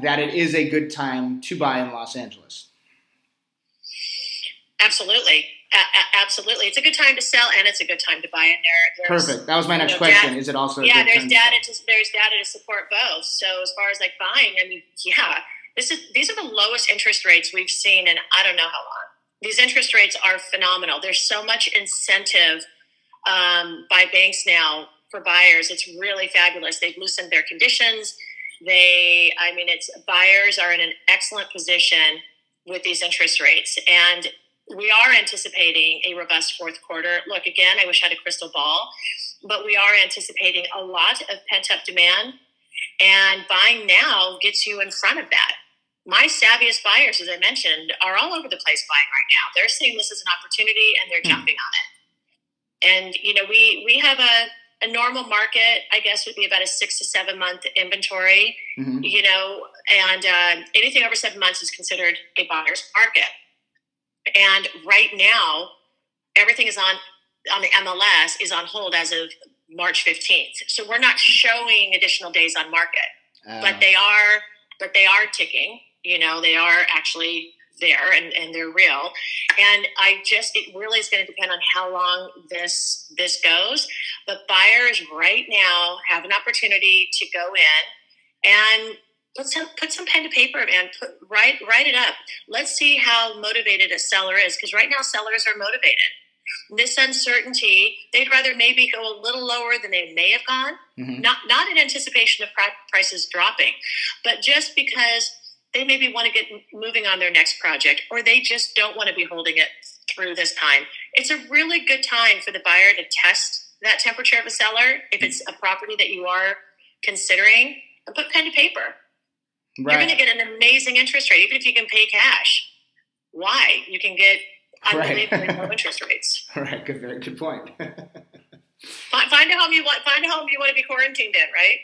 that it is a good time to buy in Los Angeles. Absolutely. Absolutely. It's a good time to sell and it's a good time to buy in there. There's, Perfect. That was my next you know, question. Data, is it also Yeah, there's data to, to, there's data to support both. So as far as like buying, I mean, yeah, this is these are the lowest interest rates we've seen in I don't know how long. These interest rates are phenomenal. There's so much incentive um, by banks now for buyers. It's really fabulous. They've loosened their conditions. They, I mean, it's buyers are in an excellent position with these interest rates, and we are anticipating a robust fourth quarter. Look, again, I wish I had a crystal ball, but we are anticipating a lot of pent up demand, and buying now gets you in front of that. My savviest buyers, as I mentioned, are all over the place buying right now. They're seeing this as an opportunity and they're mm. jumping on it. And you know, we we have a a normal market, I guess, would be about a six to seven month inventory. Mm-hmm. You know, and uh, anything over seven months is considered a buyer's market. And right now, everything is on on the MLS is on hold as of March 15th. So we're not showing additional days on market, uh. but they are but they are ticking. You know, they are actually there and, and they're real. And I just it really is going to depend on how long this this goes. But buyers right now have an opportunity to go in and put some put some pen to paper and put write write it up. Let's see how motivated a seller is because right now sellers are motivated. This uncertainty, they'd rather maybe go a little lower than they may have gone. Mm-hmm. Not not in anticipation of prices dropping, but just because they maybe want to get moving on their next project or they just don't want to be holding it through this time. It's a really good time for the buyer to test that temperature of a seller if it's a property that you are considering and put pen to paper. Right. You're going to get an amazing interest rate, even if you can pay cash. Why? You can get unbelievably right. low interest rates. All right, good, very good point. find, find a home you want. Find a home you want to be quarantined in, right?